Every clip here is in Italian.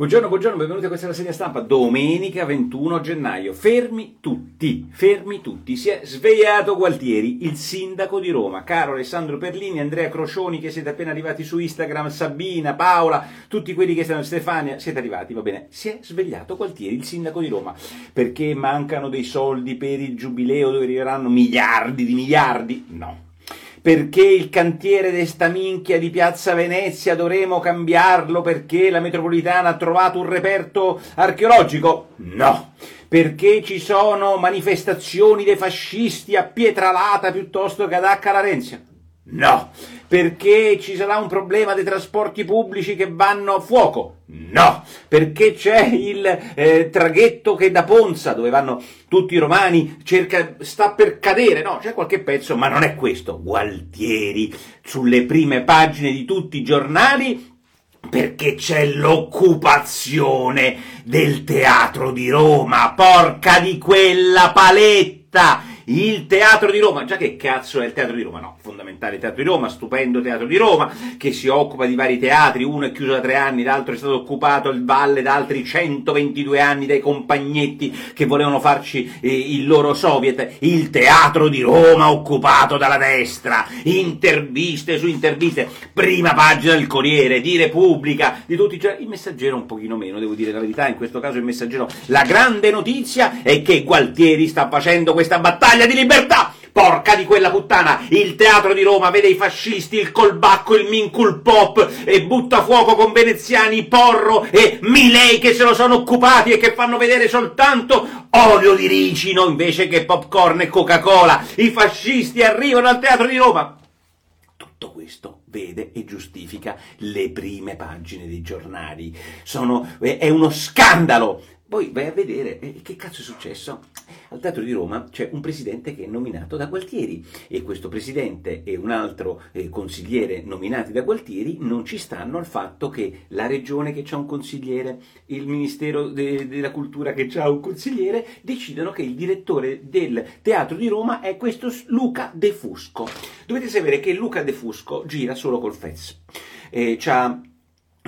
Buongiorno, buongiorno, benvenuti a questa rassegna stampa. Domenica 21 gennaio. Fermi tutti, fermi tutti. Si è svegliato Gualtieri, il sindaco di Roma. Caro Alessandro Perlini, Andrea Crocioni, che siete appena arrivati su Instagram, Sabina, Paola, tutti quelli che stanno, Stefania, siete arrivati, va bene. Si è svegliato Gualtieri, il sindaco di Roma, perché mancano dei soldi per il giubileo dove arriveranno miliardi di miliardi? No perché il cantiere di sta minchia di Piazza Venezia dovremo cambiarlo perché la metropolitana ha trovato un reperto archeologico? No. Perché ci sono manifestazioni dei fascisti a Pietralata piuttosto che ad Acca Larenzia? No. Perché ci sarà un problema dei trasporti pubblici che vanno a fuoco? No. Perché c'è il eh, traghetto che da Ponza, dove vanno tutti i romani, cerca, sta per cadere? No, c'è qualche pezzo, ma non è questo. Gualtieri, sulle prime pagine di tutti i giornali, perché c'è l'occupazione del teatro di Roma, porca di quella paletta! Il Teatro di Roma, già che cazzo è il Teatro di Roma? No, fondamentale Teatro di Roma, stupendo Teatro di Roma, che si occupa di vari teatri, uno è chiuso da tre anni, l'altro è stato occupato il Valle da altri 122 anni dai compagnetti che volevano farci eh, il loro soviet, il Teatro di Roma occupato dalla destra, interviste su interviste, prima pagina del Corriere, di Repubblica, di tutti, cioè il messaggero un pochino meno, devo dire la verità, in questo caso il messaggero, la grande notizia è che Gualtieri sta facendo questa battaglia battaglia di libertà! Porca di quella puttana! Il teatro di Roma vede i fascisti, il colbacco, il mincul pop e butta fuoco con veneziani, Porro e Milei che se lo sono occupati e che fanno vedere soltanto olio di ricino invece che popcorn e Coca-Cola. I fascisti arrivano al teatro di Roma. Tutto questo vede e giustifica le prime pagine dei giornali. Sono, è uno scandalo! Poi vai a vedere eh, che cazzo è successo. Al Teatro di Roma c'è un presidente che è nominato da Gualtieri e questo presidente e un altro eh, consigliere nominati da Gualtieri non ci stanno al fatto che la regione che ha un consigliere, il Ministero de- della Cultura che ha un consigliere, decidono che il direttore del Teatro di Roma è questo Luca De Fusco. Dovete sapere che Luca De Fusco gira solo col Fez. Eh, c'ha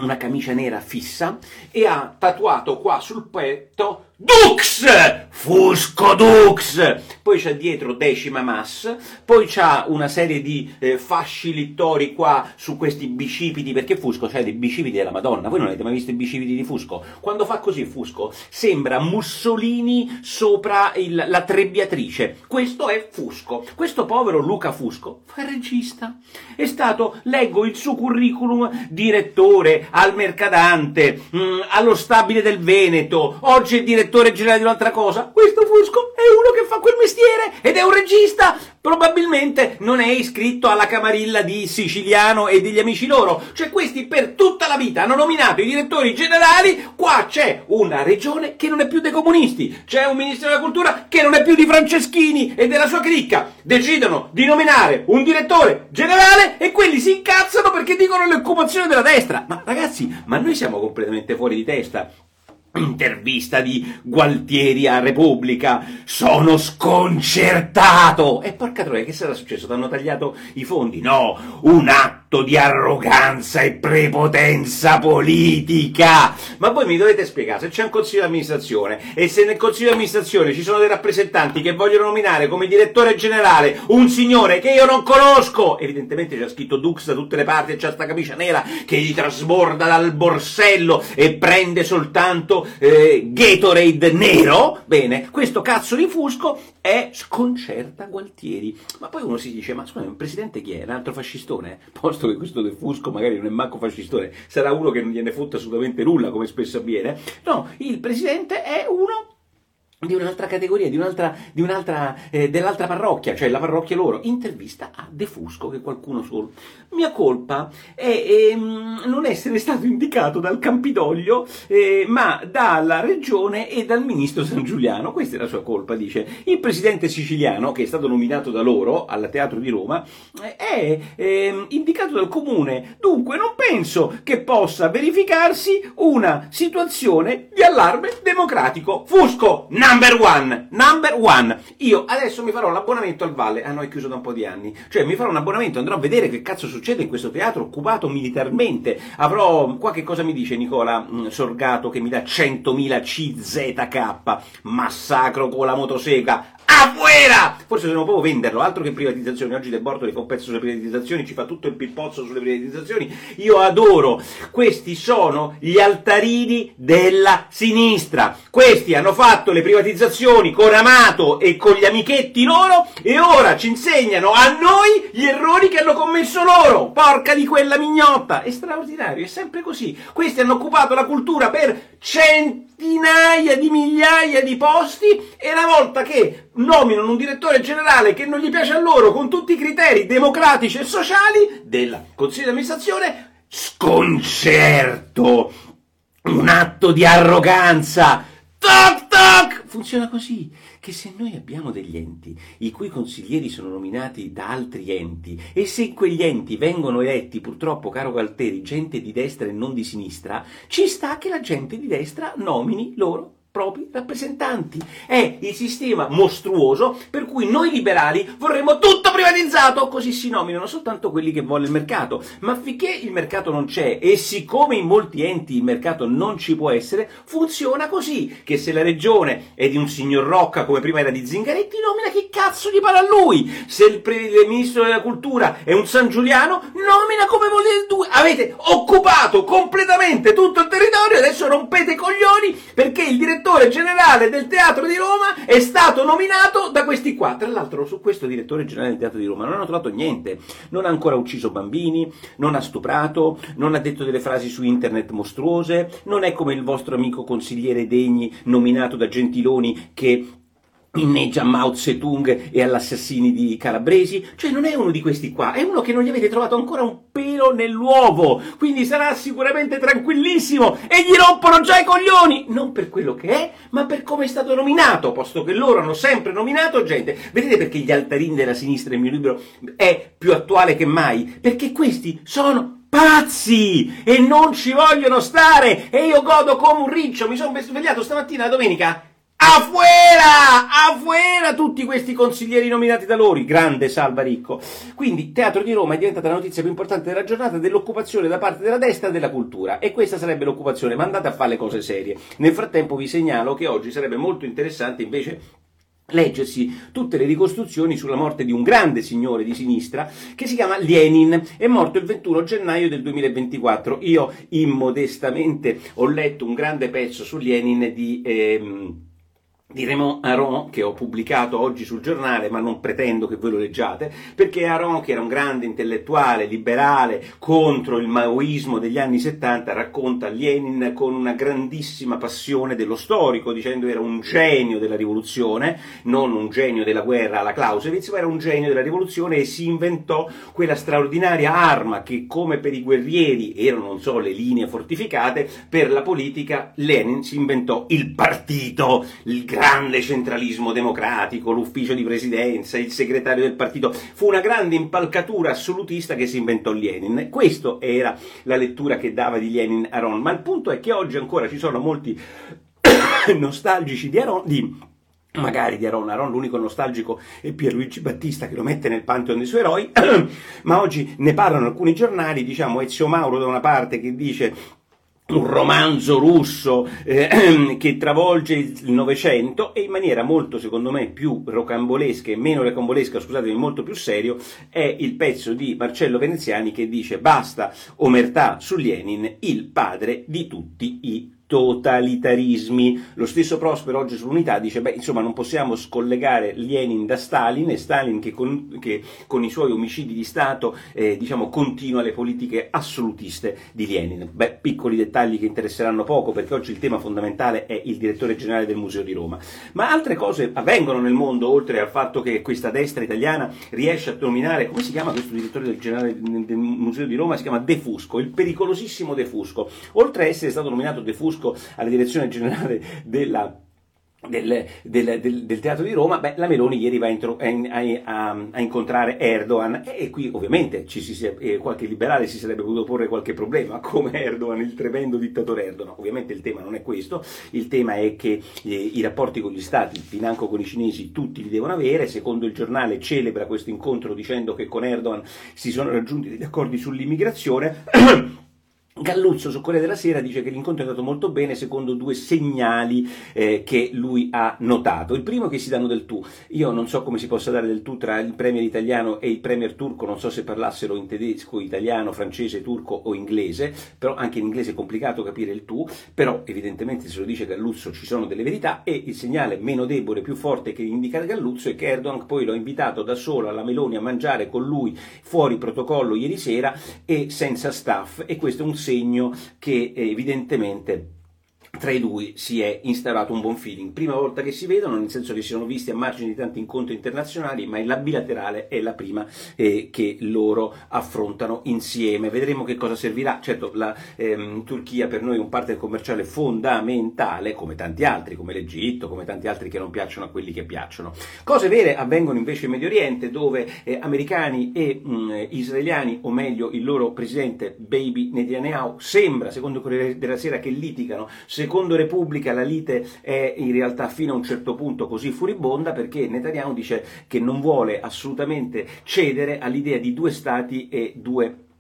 una camicia nera fissa e ha tatuato qua sul petto Dux! Fusco Dux! Poi c'è dietro Decima Mass, poi c'ha una serie di eh, fasci littori qua su questi bicipiti, perché Fusco c'ha dei bicipiti della Madonna, voi non avete mai visto i bicipiti di Fusco? Quando fa così Fusco sembra Mussolini sopra il, la trebbiatrice, questo è Fusco, questo povero Luca Fusco fa il regista, è stato, leggo il suo curriculum, direttore, al Mercadante, mh, mm, allo Stabile del Veneto, oggi è direttore direttore generale di un'altra cosa. Questo Fusco è uno che fa quel mestiere ed è un regista. Probabilmente non è iscritto alla camarilla di Siciliano e degli amici loro. Cioè questi per tutta la vita hanno nominato i direttori generali. Qua c'è una regione che non è più dei comunisti. C'è un ministro della cultura che non è più di Franceschini e della sua cricca. Decidono di nominare un direttore generale e quelli si incazzano perché dicono l'occupazione della destra. Ma ragazzi, ma noi siamo completamente fuori di testa. Intervista di Gualtieri a Repubblica. Sono sconcertato! E porca troia, che sarà successo? Ti hanno tagliato i fondi? No, un atto di arroganza e prepotenza politica! Ma voi mi dovete spiegare, se c'è un consiglio di amministrazione e se nel consiglio di amministrazione ci sono dei rappresentanti che vogliono nominare come direttore generale un signore che io non conosco, evidentemente c'è scritto Dux da tutte le parti e c'è sta camicia nera che gli trasborda dal borsello e prende soltanto eh, Gatorade nero, bene, questo cazzo di fusco è sconcerta Gualtieri. Ma poi uno si dice, ma scusa, un presidente chi è? Un altro fascistone? Posto che questo del fusco magari non è manco fascistone, sarà uno che non gliene fotte assolutamente nulla, come spesso avviene. No, il presidente è uno di un'altra categoria, di un'altra, di un'altra eh, dell'altra parrocchia, cioè la parrocchia loro, intervista a De Fusco, che qualcuno solo. Mia colpa è ehm, non essere stato indicato dal Campidoglio, eh, ma dalla regione e dal ministro San Giuliano. Questa è la sua colpa, dice. Il presidente siciliano, che è stato nominato da loro al Teatro di Roma, eh, è ehm, indicato dal comune. Dunque non penso che possa verificarsi una situazione di allarme democratico. Fusco, no! Number one, number one. Io adesso mi farò l'abbonamento al Valle, ah no è chiuso da un po' di anni, cioè mi farò un abbonamento, andrò a vedere che cazzo succede in questo teatro occupato militarmente, avrò, qua che cosa mi dice Nicola mm, Sorgato che mi dà 100.000 CZK, massacro con la motosega, afuera! Forse se non può venderlo, altro che privatizzazioni. Oggi De Bortoli fa un pezzo sulle privatizzazioni, ci fa tutto il pippozzo sulle privatizzazioni. Io adoro. Questi sono gli altarini della sinistra. Questi hanno fatto le privatizzazioni con Amato e con gli amichetti loro e ora ci insegnano a noi gli errori che hanno commesso loro. Porca di quella mignotta! È straordinario, è sempre così. Questi hanno occupato la cultura per centinaia di migliaia di posti e una volta che nominano un direttore generale che non gli piace a loro con tutti i criteri democratici e sociali del Consiglio di amministrazione, sconcerto, un atto di arroganza. Toc toc! Funziona così, che se noi abbiamo degli enti i cui consiglieri sono nominati da altri enti e se in quegli enti vengono eletti, purtroppo, caro Galteri, gente di destra e non di sinistra, ci sta che la gente di destra nomini loro propri rappresentanti. È il sistema mostruoso per cui noi liberali vorremmo tutto privatizzato, così si nominano soltanto quelli che vuole il mercato. Ma finché il mercato non c'è e siccome in molti enti il mercato non ci può essere, funziona così, che se la regione è di un signor Rocca come prima era di Zingaretti, nomina chi cazzo gli pare a lui. Se il, pre- il ministro della cultura è un San Giuliano, nomina come volete due. Avete occupato completamente tutto il territorio, adesso rompete i coglioni perché il direttore direttore generale del Teatro di Roma è stato nominato da questi qua. Tra l'altro su questo direttore generale del Teatro di Roma non hanno trovato niente, non ha ancora ucciso bambini, non ha stuprato, non ha detto delle frasi su internet mostruose, non è come il vostro amico consigliere Degni nominato da Gentiloni che inneggia a Mao Zedong e all'assassini di Calabresi, cioè non è uno di questi qua, è uno che non gli avete trovato ancora un pelo nell'uovo, quindi sarà sicuramente tranquillissimo e gli rompono già i coglioni, non per quello che è, ma per come è stato nominato, posto che loro hanno sempre nominato gente. Vedete perché gli altarini della sinistra, il mio libro, è più attuale che mai? Perché questi sono pazzi e non ci vogliono stare e io godo come un riccio, mi sono svegliato stamattina la domenica Afuera! Afuera tutti questi consiglieri nominati da loro, grande Salva Ricco. Quindi Teatro di Roma è diventata la notizia più importante della giornata dell'occupazione da parte della destra della cultura e questa sarebbe l'occupazione, ma andate a fare le cose serie. Nel frattempo vi segnalo che oggi sarebbe molto interessante invece leggersi tutte le ricostruzioni sulla morte di un grande signore di sinistra che si chiama Lenin, è morto il 21 gennaio del 2024. Io immodestamente ho letto un grande pezzo su Lenin di... Ehm, di Raymond Aron che ho pubblicato oggi sul giornale, ma non pretendo che voi lo leggiate, perché Aron, che era un grande intellettuale liberale contro il maoismo degli anni 70, racconta Lenin con una grandissima passione dello storico, dicendo era un genio della rivoluzione, non un genio della guerra alla Clausewitz, ma era un genio della rivoluzione e si inventò quella straordinaria arma che, come per i guerrieri erano, non so, le linee fortificate, per la politica Lenin si inventò il partito, il grande grande centralismo democratico, l'ufficio di presidenza, il segretario del partito. Fu una grande impalcatura assolutista che si inventò Lenin. Questa era la lettura che dava di Lenin a Ron. Ma il punto è che oggi ancora ci sono molti nostalgici di Aron, di magari di Aron, Aron l'unico nostalgico è Pierluigi Battista che lo mette nel pantheon dei suoi eroi, ma oggi ne parlano alcuni giornali, diciamo Ezio Mauro da una parte che dice un romanzo russo eh, che travolge il Novecento e in maniera molto, secondo me, più rocambolesca e meno rocambolesca, scusatemi, molto più serio, è il pezzo di Marcello Veneziani che dice basta omertà su Lenin, il padre di tutti i totalitarismi. Lo stesso Prospero oggi sull'unità dice, beh, insomma, non possiamo scollegare Lenin da Stalin e Stalin che con, che con i suoi omicidi di Stato, eh, diciamo, continua le politiche assolutiste di Lenin. Beh, piccoli dettagli che interesseranno poco perché oggi il tema fondamentale è il direttore generale del Museo di Roma. Ma altre cose avvengono nel mondo, oltre al fatto che questa destra italiana riesce a nominare, come si chiama questo direttore del, generale, del Museo di Roma? Si chiama De Fusco, il pericolosissimo De Fusco. Oltre a essere stato nominato De Fusco, alla direzione generale della del, del, del, del, teatro di Roma, beh, la Meloni ieri va a, a, a incontrare Erdogan e, e, qui ovviamente ci si, eh, qualche liberale si sarebbe potuto porre qualche problema, come Erdogan, il tremendo dittatore Erdogan. Ovviamente il tema non è questo, il tema è che eh, i rapporti con gli stati, financo con i cinesi, tutti li devono avere. Secondo il giornale celebra questo incontro dicendo che con Erdogan si sono raggiunti degli accordi sull'immigrazione. Galluzzo su Corriere della Sera dice che l'incontro è andato molto bene secondo due segnali eh, che lui ha notato. Il primo è che si danno del tu. Io non so come si possa dare del tu tra il premier italiano e il premier turco, non so se parlassero in tedesco, italiano, francese, turco o inglese, però anche in inglese è complicato capire il tu, però evidentemente se lo dice Galluzzo ci sono delle verità e il segnale meno debole, più forte che indica Galluzzo è che Erdogan poi l'ha invitato da solo alla Meloni a mangiare con lui fuori protocollo ieri sera e senza staff e questo è un segno che eh, evidentemente tra i due si è instaurato un buon feeling. Prima volta che si vedono, nel senso che si sono visti a margine di tanti incontri internazionali, ma la bilaterale è la prima eh, che loro affrontano insieme. Vedremo che cosa servirà. Certo, la ehm, Turchia per noi è un partner commerciale fondamentale, come tanti altri, come l'Egitto, come tanti altri che non piacciono a quelli che piacciono. Cose vere avvengono invece in Medio Oriente, dove eh, americani e mh, mm, israeliani, o meglio il loro presidente Baby Netanyahu, sembra, secondo Corriere della Sera, che litigano. Se Secondo Repubblica la lite è in realtà fino a un certo punto così furibonda perché Netanyahu dice che non vuole assolutamente cedere all'idea di due stati e due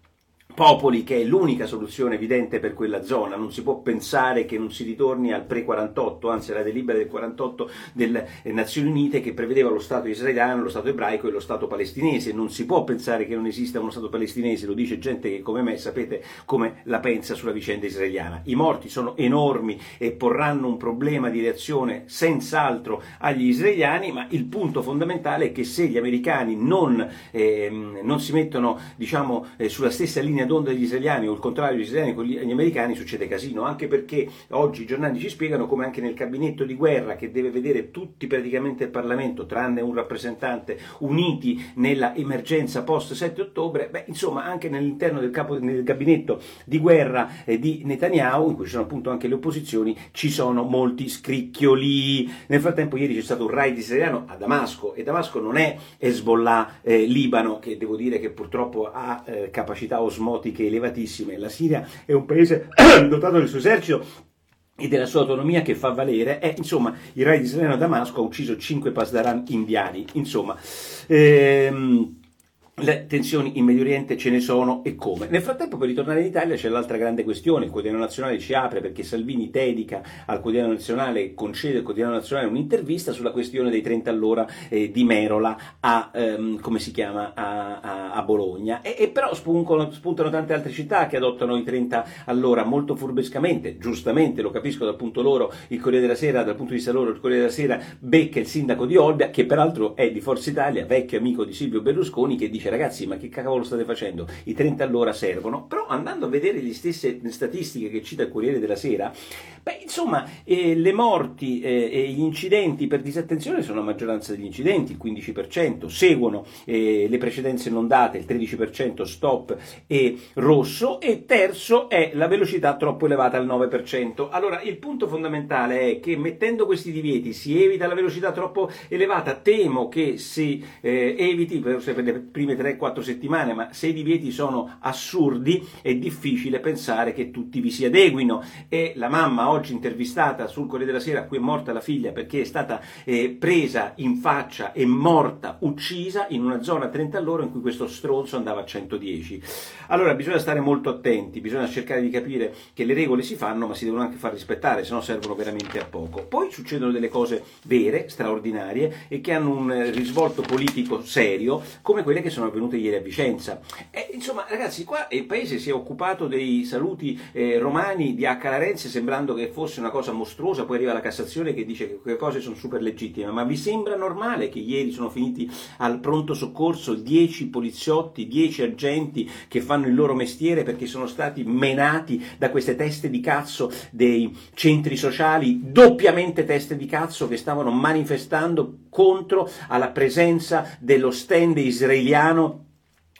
popoli che è l'unica soluzione evidente per quella zona, non si può pensare che non si ritorni al pre-48, anzi alla delibera del 48 delle Nazioni Unite che prevedeva lo Stato israeliano, lo Stato ebraico e lo Stato palestinese, non si può pensare che non esista uno Stato palestinese, lo dice gente che come me sapete come la pensa sulla vicenda israeliana. I morti sono enormi e porranno un problema di reazione senz'altro agli israeliani, ma il punto fondamentale è che se gli americani non, eh, non si mettono diciamo, eh, sulla stessa linea linea d'onda degli israeliani o il contrario degli israeliani con gli americani succede casino, anche perché oggi i giornali ci spiegano come anche nel gabinetto di guerra che deve vedere tutti praticamente il Parlamento, tranne un rappresentante, uniti nella emergenza post 7 ottobre, beh, insomma anche all'interno del, capo, del gabinetto di guerra eh, di Netanyahu, in cui ci sono appunto anche le opposizioni, ci sono molti scricchioli. Nel frattempo ieri c'è stato un raid israeliano a Damasco e Damasco non è Hezbollah eh, Libano, che devo dire che purtroppo ha eh, capacità osmotica osmotiche elevatissime. La Siria è un paese dotato del suo esercito e della sua autonomia che fa valere, e insomma il re di israeliano a Damasco ha ucciso 5 pasdaran indiani, insomma... Ehm, le tensioni in Medio Oriente ce ne sono e come. Nel frattempo, per ritornare in Italia, c'è l'altra grande questione. Il quotidiano nazionale ci apre perché Salvini dedica al quotidiano nazionale, concede al quotidiano nazionale un'intervista sulla questione dei 30 all'ora eh, di Merola a, ehm, chiama, a, a, a Bologna. E, e però spuncono, spuntano tante altre città che adottano i 30 all'ora molto furbescamente, giustamente, lo capisco dal punto loro, il Corriere della Sera, dal punto di vista loro, il Corriere della Sera becca il sindaco di Olbia, che peraltro è di Forza Italia, vecchio amico di Silvio Berlusconi, che dice ragazzi ma che cavolo state facendo? I 30 all'ora servono, però andando a vedere le stesse statistiche che cita il Corriere della Sera, beh insomma eh, le morti eh, e gli incidenti per disattenzione sono la maggioranza degli incidenti, il 15%, seguono eh, le precedenze non date, il 13% stop e rosso e terzo è la velocità troppo elevata al 9%. Allora il punto fondamentale è che mettendo questi divieti si evita la velocità troppo elevata, temo che si eh, eviti per, per le prime prime 3-4 settimane, ma se i divieti sono assurdi è difficile pensare che tutti vi si adeguino. E la mamma oggi intervistata sul Corriere della Sera, a cui è morta la figlia perché è stata eh, presa in faccia e morta, uccisa in una zona a 30 all'ora in cui questo stronzo andava a 110. Allora bisogna stare molto attenti, bisogna cercare di capire che le regole si fanno, ma si devono anche far rispettare, se no servono veramente a poco. Poi succedono delle cose vere, straordinarie e che hanno un risvolto politico serio, come quelle che sono sono avvenute ieri a Vicenza. E, insomma, ragazzi, qua il paese si è occupato dei saluti eh, romani di H. Sembrando che fosse una cosa mostruosa, poi arriva la Cassazione che dice che quelle cose sono super legittime, ma vi sembra normale che ieri sono finiti al pronto soccorso 10 poliziotti, 10 agenti che fanno il loro mestiere perché sono stati menati da queste teste di cazzo dei centri sociali, doppiamente teste di cazzo che stavano manifestando contro alla presenza dello stand israeliano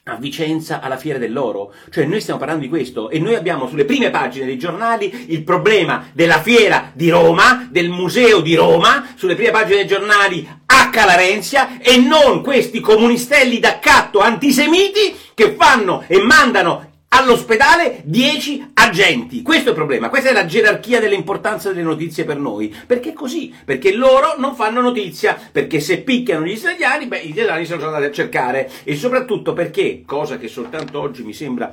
a Vicenza alla fiera dell'oro. Cioè noi stiamo parlando di questo e noi abbiamo sulle prime pagine dei giornali il problema della fiera di Roma, del museo di Roma, sulle prime pagine dei giornali a Calarenzia e non questi comunistelli d'accatto antisemiti che fanno e mandano all'ospedale 10 agenti. Questo è il problema, questa è la gerarchia dell'importanza delle notizie per noi. Perché è così? Perché loro non fanno notizia, perché se picchiano gli israeliani, beh, gli israeliani sono andati a cercare. E soprattutto perché, cosa che soltanto oggi mi sembra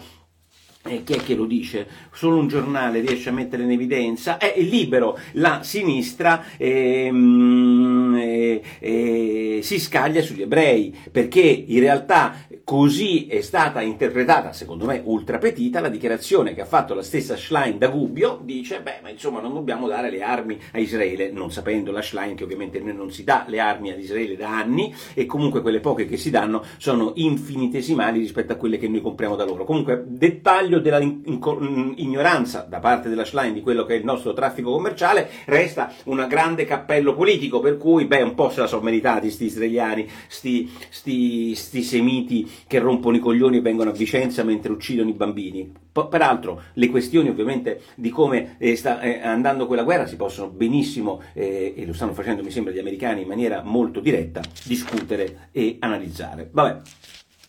eh, chi è che lo dice? Solo un giornale riesce a mettere in evidenza, è libero, la sinistra ehm, eh, eh, si scaglia sugli ebrei, perché in realtà così è stata interpretata, secondo me ultra petita, la dichiarazione che ha fatto la stessa Schlein da Gubbio, dice, beh, ma insomma non dobbiamo dare le armi a Israele, non sapendo la Schlein che ovviamente non si dà le armi ad Israele da anni, e comunque quelle poche che si danno sono infinitesimali rispetto a quelle che noi compriamo da loro. Comunque, dettaglio della ignoranza da parte della Schlein di quello che è il nostro traffico commerciale, resta un grande cappello politico, per cui, beh, un po' se la sono meritati sti israeliani, sti, sti, sti semiti che rompono i coglioni e vengono a Vicenza mentre uccidono i bambini. Peraltro, le questioni ovviamente di come eh, sta eh, andando quella guerra si possono benissimo, eh, e lo stanno facendo mi sembra gli americani in maniera molto diretta, discutere e analizzare. Vabbè.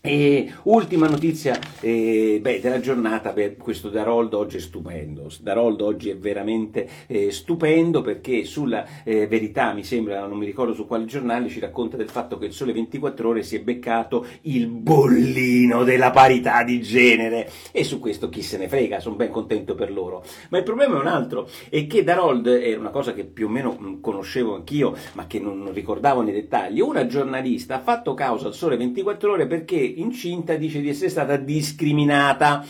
E ultima notizia eh, beh, della giornata, beh, questo Darold oggi è stupendo, Darold oggi è veramente eh, stupendo perché sulla eh, verità, mi sembra, non mi ricordo su quale giornale, ci racconta del fatto che il Sole 24 Ore si è beccato il bollino della parità di genere e su questo chi se ne frega, sono ben contento per loro. Ma il problema è un altro, è che Darold è una cosa che più o meno mm, conoscevo anch'io, ma che non ricordavo nei dettagli, una giornalista ha fatto causa al Sole 24 Ore perché incinta dice di essere stata discriminata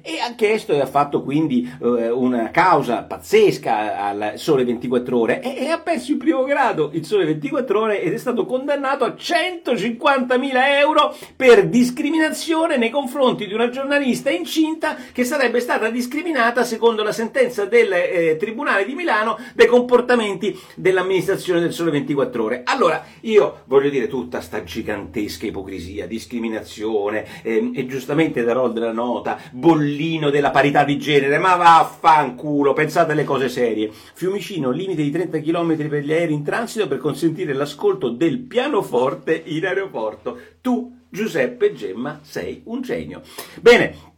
e ha chiesto e ha fatto quindi eh, una causa pazzesca al Sole 24 Ore e, e, ha perso il primo grado il Sole 24 Ore ed è stato condannato a 150.000 euro per discriminazione nei confronti di una giornalista incinta che sarebbe stata discriminata secondo la sentenza del eh, Tribunale di Milano dei comportamenti dell'amministrazione del Sole 24 Ore. Allora, io voglio dire tutta sta gigantesca ipocrisia, discriminazione eh, e giustamente darò della nota, bollino bollino della parità di genere, ma vaffanculo, pensate alle cose serie. Fiumicino, limite di 30 km per gli aerei in transito per consentire l'ascolto del pianoforte in aeroporto. Tu, Giuseppe Gemma, sei un genio. Bene,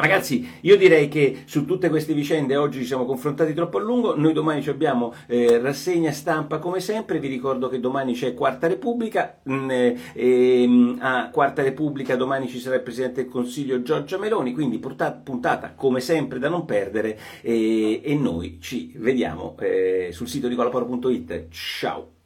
Ragazzi, io direi che su tutte queste vicende oggi ci siamo confrontati troppo a lungo, noi domani abbiamo eh, rassegna stampa come sempre, vi ricordo che domani c'è Quarta Repubblica, mm, eh, ehm, a Quarta Repubblica domani ci sarà il Presidente del Consiglio Giorgia Meloni, quindi puntata, puntata come sempre da non perdere. Eh, e noi ci vediamo eh, sul sito di colaporo.it. Ciao!